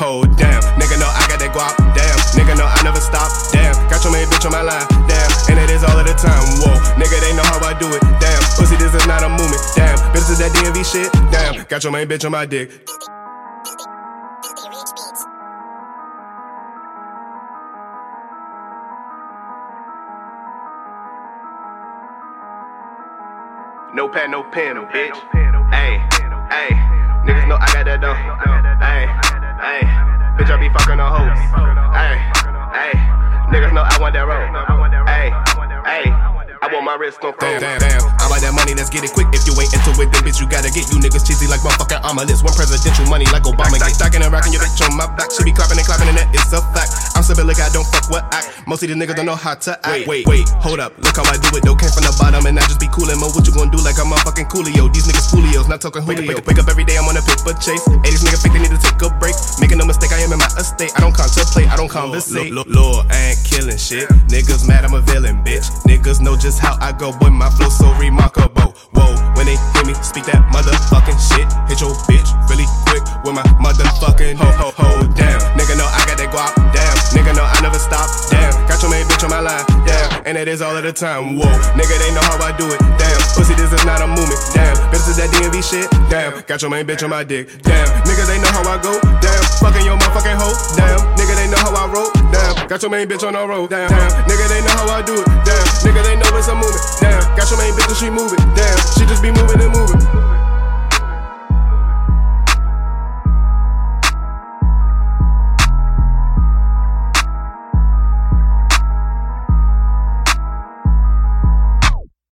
Oh damn, nigga know I got that guap. Damn, nigga know I never stop. Damn, got your main bitch on my line. Damn, and it is all of the time. Whoa, nigga they know how I do it. Damn, pussy this is not a movement. Damn, bitch is that DMV shit. Damn, got your main bitch on my dick. No pen, no pen, bitch. Hey, hey, niggas know I got that dough. Hey, hey, bitch, I be fucking on hoes. Hey, hey, niggas know I want that roll. Hey, hey. I want my wrist on damn, damn, damn. I want that money, let's get it quick. If you ain't into it, then bitch, you gotta get you niggas cheesy like motherfucking omelets. One presidential money like Obama. Get stacking and rocking your bitch on my back. She be clapping and clapping, and that is a fact. I'm sipping like I don't fuck what act. Most of these niggas don't know how to act. Wait, wait, wait, hold up. Look how I do it though. Came from the bottom and Coolin'. Mo, what you gonna do like I'm a fucking Coolio? These niggas Coolios, not talking Julio. Wake, wake, wake up every day, I'm on a paper chase. Hey, these niggas think they need to take a break. Making no mistake, I am in my estate. I don't contemplate, I don't conversate. Lord, Lord, I ain't killing shit. Niggas mad, I'm a villain, bitch. Niggas know just how I go, boy my flow so remarkable. Whoa, when they hear me speak that motherfucking shit, hit your bitch really quick with my motherfucking ho ho ho. Damn, nigga know I got that guap. Damn, and it is all of the time. Whoa, nigga they know how I do it. Damn, pussy this is not a movement. Damn, bitch is that DMV shit. Damn, got your main bitch on my dick. Damn, nigga they know how I go. Damn, fucking your motherfucking hoe. Damn, nigga they know how I roll. Damn, got your main bitch on the road. Damn, damn, nigga they know how I do it. Damn, nigga they know it's a movement. Damn. Got your main bitch and she move it. Damn, she